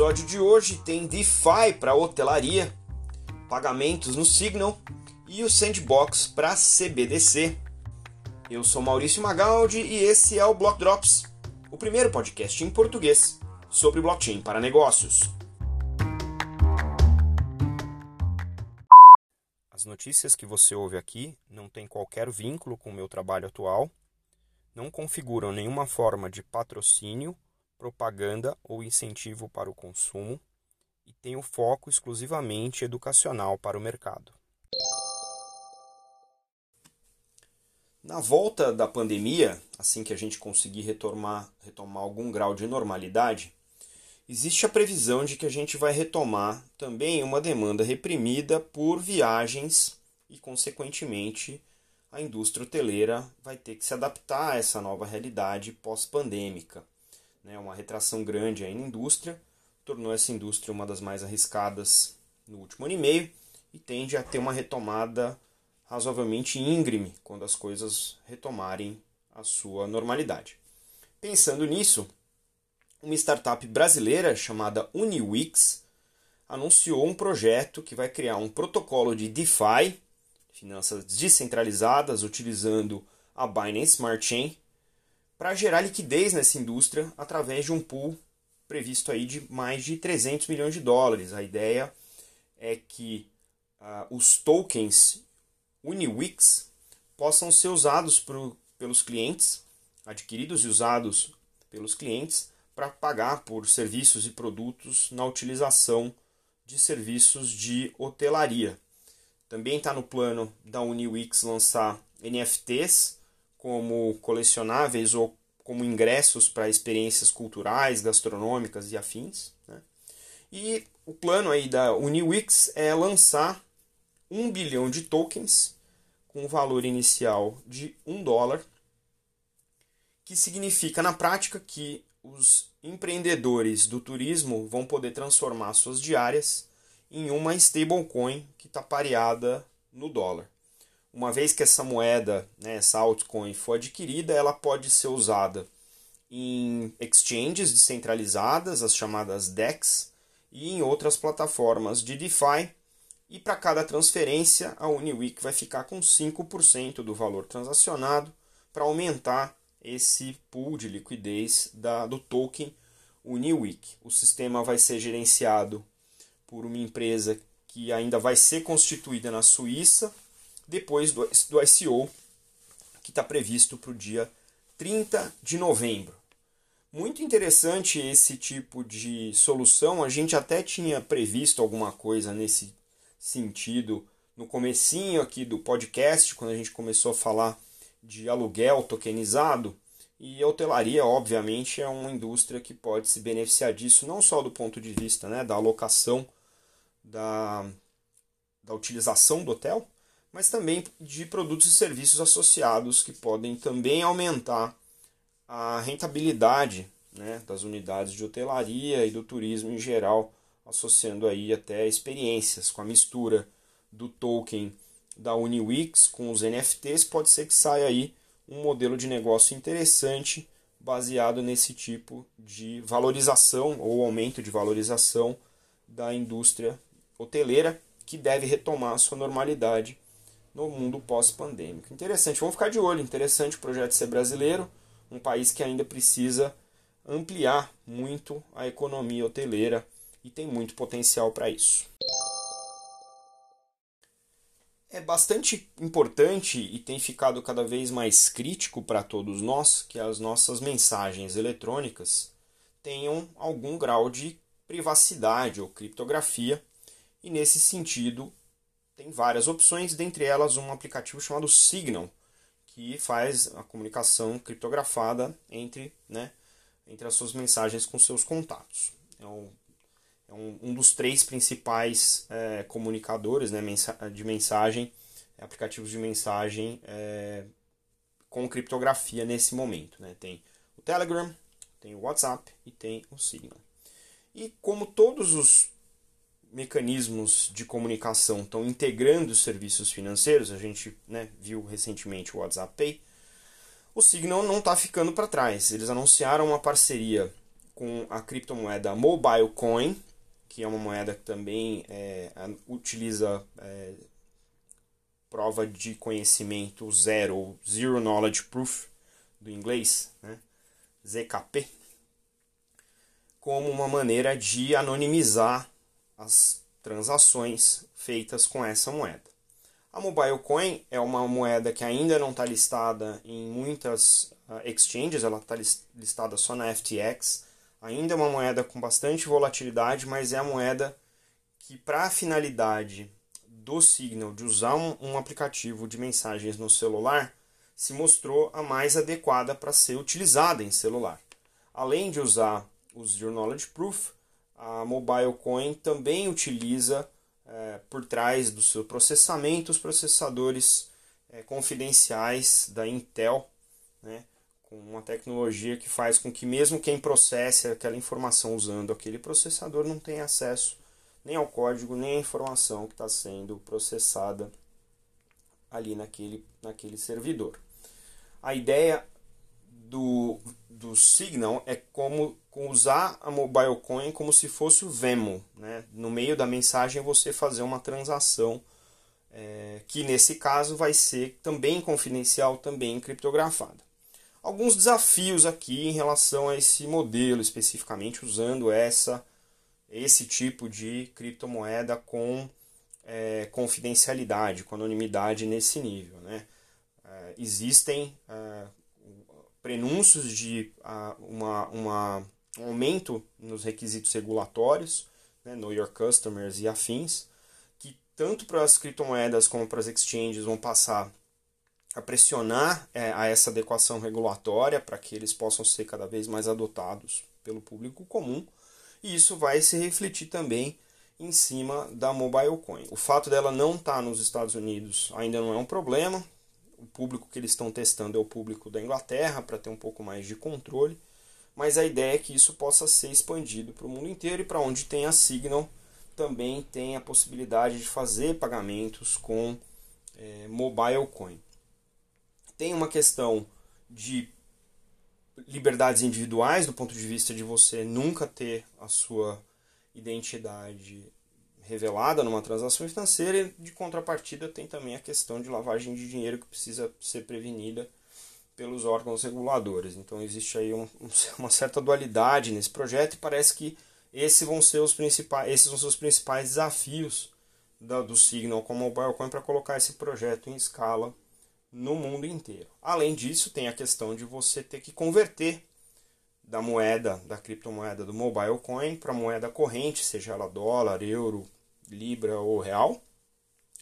episódio de hoje tem DeFi para hotelaria, pagamentos no Signal e o Sandbox para CBDC. Eu sou Maurício Magaldi e esse é o Block Drops, o primeiro podcast em português sobre blockchain para negócios. As notícias que você ouve aqui não têm qualquer vínculo com o meu trabalho atual, não configuram nenhuma forma de patrocínio propaganda ou incentivo para o consumo e tem o foco exclusivamente educacional para o mercado. Na volta da pandemia, assim que a gente conseguir retomar, retomar algum grau de normalidade, existe a previsão de que a gente vai retomar também uma demanda reprimida por viagens e, consequentemente, a indústria hoteleira vai ter que se adaptar a essa nova realidade pós-pandêmica né, uma retração grande aí na indústria, tornou essa indústria uma das mais arriscadas no último ano e meio e tende a ter uma retomada razoavelmente íngreme quando as coisas retomarem a sua normalidade. Pensando nisso, uma startup brasileira chamada UniWix anunciou um projeto que vai criar um protocolo de DeFi, finanças descentralizadas, utilizando a Binance Smart Chain, para gerar liquidez nessa indústria através de um pool previsto aí de mais de 300 milhões de dólares. A ideia é que uh, os tokens UniWix possam ser usados por, pelos clientes, adquiridos e usados pelos clientes, para pagar por serviços e produtos na utilização de serviços de hotelaria. Também está no plano da UniWix lançar NFTs como colecionáveis ou como ingressos para experiências culturais, gastronômicas e afins. Né? E o plano aí da UniWix é lançar um bilhão de tokens com valor inicial de um dólar, que significa na prática que os empreendedores do turismo vão poder transformar suas diárias em uma stablecoin que está pareada no dólar. Uma vez que essa moeda, né, essa altcoin for adquirida, ela pode ser usada em exchanges descentralizadas, as chamadas DEX, e em outras plataformas de DeFi. E para cada transferência, a Uniwick vai ficar com 5% do valor transacionado para aumentar esse pool de liquidez da, do token Uniwick. O sistema vai ser gerenciado por uma empresa que ainda vai ser constituída na Suíça depois do, do ICO, que está previsto para o dia 30 de novembro. Muito interessante esse tipo de solução. A gente até tinha previsto alguma coisa nesse sentido no comecinho aqui do podcast, quando a gente começou a falar de aluguel tokenizado. E a hotelaria, obviamente, é uma indústria que pode se beneficiar disso, não só do ponto de vista né, da alocação da, da utilização do hotel, mas também de produtos e serviços associados que podem também aumentar a rentabilidade né, das unidades de hotelaria e do turismo em geral, associando aí até experiências com a mistura do token da UniWix com os NFTs, pode ser que saia aí um modelo de negócio interessante baseado nesse tipo de valorização ou aumento de valorização da indústria hoteleira que deve retomar sua normalidade no mundo pós-pandêmico. Interessante, vamos ficar de olho. Interessante o projeto ser brasileiro, um país que ainda precisa ampliar muito a economia hoteleira e tem muito potencial para isso. É bastante importante e tem ficado cada vez mais crítico para todos nós que as nossas mensagens eletrônicas tenham algum grau de privacidade ou criptografia, e nesse sentido tem várias opções, dentre elas um aplicativo chamado Signal, que faz a comunicação criptografada entre, né, entre as suas mensagens com seus contatos. É um, é um, um dos três principais é, comunicadores né, de mensagem, aplicativos de mensagem é, com criptografia nesse momento. Né? Tem o Telegram, tem o WhatsApp e tem o Signal. E como todos os mecanismos de comunicação estão integrando os serviços financeiros, a gente né, viu recentemente o WhatsApp Pay, o Signal não está ficando para trás. Eles anunciaram uma parceria com a criptomoeda Mobile Coin, que é uma moeda que também é, utiliza é, prova de conhecimento zero, Zero Knowledge Proof, do inglês, né? ZKP, como uma maneira de anonimizar as transações feitas com essa moeda. A Mobile Coin é uma moeda que ainda não está listada em muitas uh, exchanges, ela está listada só na FTX. Ainda é uma moeda com bastante volatilidade, mas é a moeda que, para a finalidade do Signal de usar um, um aplicativo de mensagens no celular, se mostrou a mais adequada para ser utilizada em celular. Além de usar o Zero Knowledge Proof, a Mobile Coin também utiliza é, por trás do seu processamento os processadores é, confidenciais da Intel, né, com uma tecnologia que faz com que mesmo quem processe aquela informação usando aquele processador não tenha acesso nem ao código nem à informação que está sendo processada ali naquele, naquele servidor. A ideia do, do Signal é como usar a Mobile Coin como se fosse o Venmo. Né? No meio da mensagem você fazer uma transação é, que nesse caso vai ser também confidencial, também criptografada. Alguns desafios aqui em relação a esse modelo, especificamente usando essa, esse tipo de criptomoeda com é, confidencialidade, com anonimidade nesse nível. Né? É, existem é, prenúncios de uma, uma, um aumento nos requisitos regulatórios, né, Know Your Customers e afins, que tanto para as criptomoedas como para as exchanges vão passar a pressionar é, a essa adequação regulatória para que eles possam ser cada vez mais adotados pelo público comum, e isso vai se refletir também em cima da mobile coin. O fato dela não estar tá nos Estados Unidos ainda não é um problema, o público que eles estão testando é o público da Inglaterra, para ter um pouco mais de controle. Mas a ideia é que isso possa ser expandido para o mundo inteiro e para onde tem a Signal também tem a possibilidade de fazer pagamentos com é, mobile coin. Tem uma questão de liberdades individuais do ponto de vista de você nunca ter a sua identidade revelada numa transação financeira e de contrapartida tem também a questão de lavagem de dinheiro que precisa ser prevenida pelos órgãos reguladores. Então existe aí um, uma certa dualidade nesse projeto e parece que esses vão ser os principais, esses vão ser os principais desafios da, do Signal com o Mobile Coin para colocar esse projeto em escala no mundo inteiro. Além disso, tem a questão de você ter que converter da moeda, da criptomoeda do mobile coin para moeda corrente, seja ela dólar, euro, libra ou real.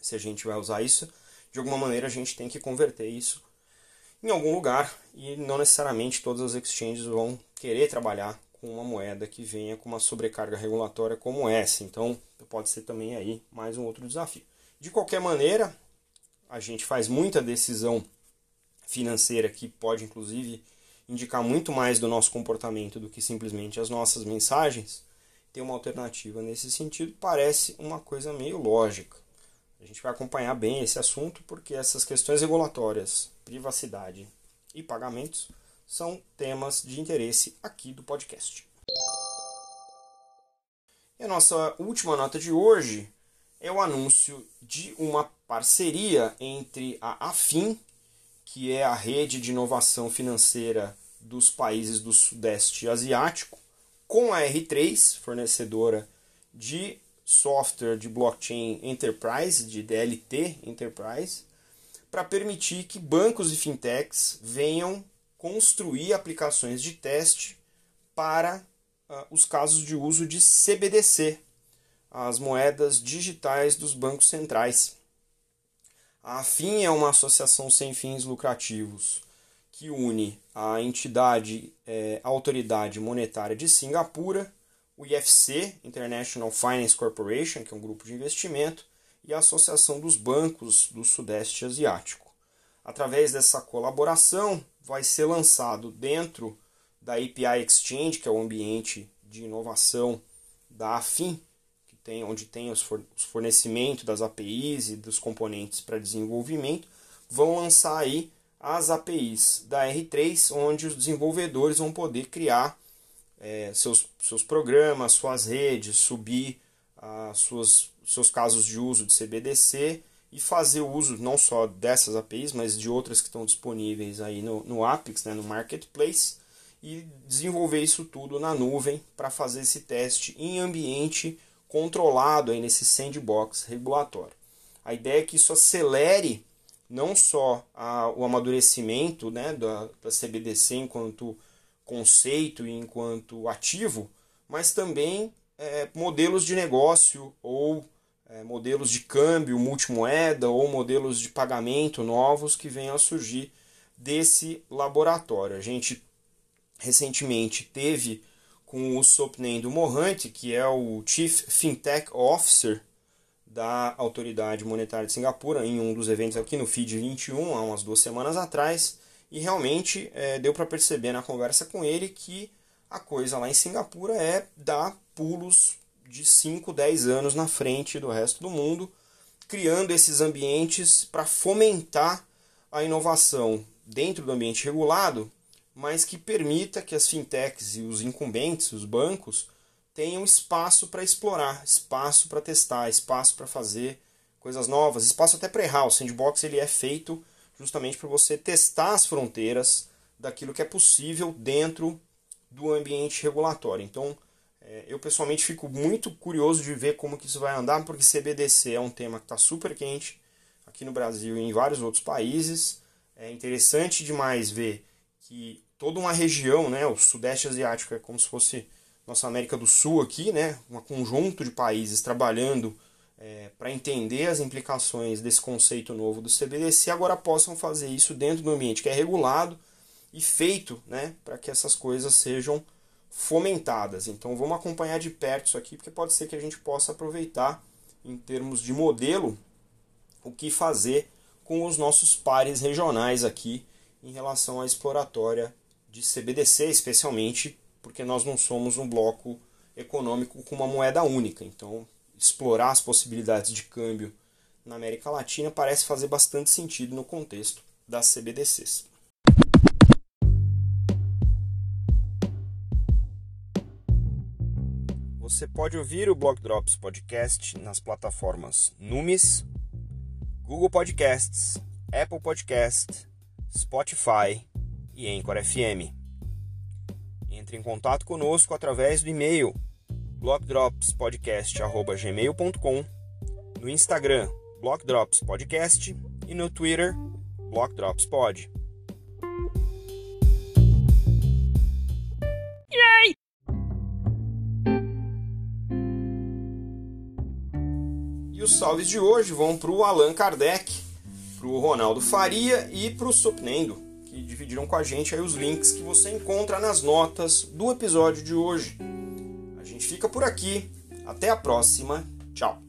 Se a gente vai usar isso, de alguma maneira a gente tem que converter isso em algum lugar e não necessariamente todas as exchanges vão querer trabalhar com uma moeda que venha com uma sobrecarga regulatória como essa. Então, pode ser também aí mais um outro desafio. De qualquer maneira, a gente faz muita decisão financeira que pode inclusive indicar muito mais do nosso comportamento do que simplesmente as nossas mensagens ter uma alternativa nesse sentido parece uma coisa meio lógica. A gente vai acompanhar bem esse assunto porque essas questões regulatórias, privacidade e pagamentos são temas de interesse aqui do podcast. E a nossa última nota de hoje é o anúncio de uma parceria entre a AFIN, que é a rede de inovação financeira dos países do Sudeste Asiático, com a R3, fornecedora de software de blockchain enterprise, de DLT enterprise, para permitir que bancos e fintechs venham construir aplicações de teste para uh, os casos de uso de CBDC, as moedas digitais dos bancos centrais. A AFIN é uma associação sem fins lucrativos que une a entidade é, Autoridade Monetária de Singapura, o IFC, International Finance Corporation, que é um grupo de investimento, e a Associação dos Bancos do Sudeste Asiático. Através dessa colaboração, vai ser lançado dentro da API Exchange, que é o ambiente de inovação da AFIM, que tem, onde tem os fornecimentos das APIs e dos componentes para desenvolvimento, vão lançar aí as APIs da R3, onde os desenvolvedores vão poder criar é, seus, seus programas, suas redes, subir as suas, seus casos de uso de CBDC e fazer uso não só dessas APIs, mas de outras que estão disponíveis aí no, no Apex, né, no Marketplace, e desenvolver isso tudo na nuvem para fazer esse teste em ambiente controlado aí nesse sandbox regulatório. A ideia é que isso acelere não só a, o amadurecimento né, da, da CBDC enquanto conceito e enquanto ativo, mas também é, modelos de negócio ou é, modelos de câmbio multimoeda ou modelos de pagamento novos que venham a surgir desse laboratório. A gente recentemente teve com o Sopnendo Mohante, que é o Chief Fintech Officer da Autoridade Monetária de Singapura, em um dos eventos aqui no FID 21, há umas duas semanas atrás, e realmente é, deu para perceber na conversa com ele que a coisa lá em Singapura é dar pulos de 5, 10 anos na frente do resto do mundo, criando esses ambientes para fomentar a inovação dentro do ambiente regulado, mas que permita que as fintechs e os incumbentes, os bancos, tenham espaço para explorar, espaço para testar, espaço para fazer coisas novas, espaço até para errar. O sandbox ele é feito justamente para você testar as fronteiras daquilo que é possível dentro do ambiente regulatório. Então, eu pessoalmente fico muito curioso de ver como que isso vai andar, porque CBDC é um tema que está super quente aqui no Brasil e em vários outros países. É interessante demais ver que toda uma região, né, o Sudeste Asiático é como se fosse nossa América do Sul aqui, né, um conjunto de países trabalhando é, para entender as implicações desse conceito novo do CBDC, agora possam fazer isso dentro do ambiente que é regulado e feito né, para que essas coisas sejam fomentadas. Então vamos acompanhar de perto isso aqui, porque pode ser que a gente possa aproveitar em termos de modelo o que fazer com os nossos pares regionais aqui em relação à exploratória de CBDC, especialmente porque nós não somos um bloco econômico com uma moeda única. Então, explorar as possibilidades de câmbio na América Latina parece fazer bastante sentido no contexto das CBDCs. Você pode ouvir o Block Drops Podcast nas plataformas Numis, Google Podcasts, Apple Podcast, Spotify e Anchor FM. Entre em contato conosco através do e-mail blockdropspodcast.gmail.com, no Instagram blockdropspodcast e no Twitter blockdropspod. Os salves de hoje vão para o Allan Kardec, para o Ronaldo Faria e para o Sopnendo, que dividiram com a gente aí os links que você encontra nas notas do episódio de hoje. A gente fica por aqui. Até a próxima. Tchau.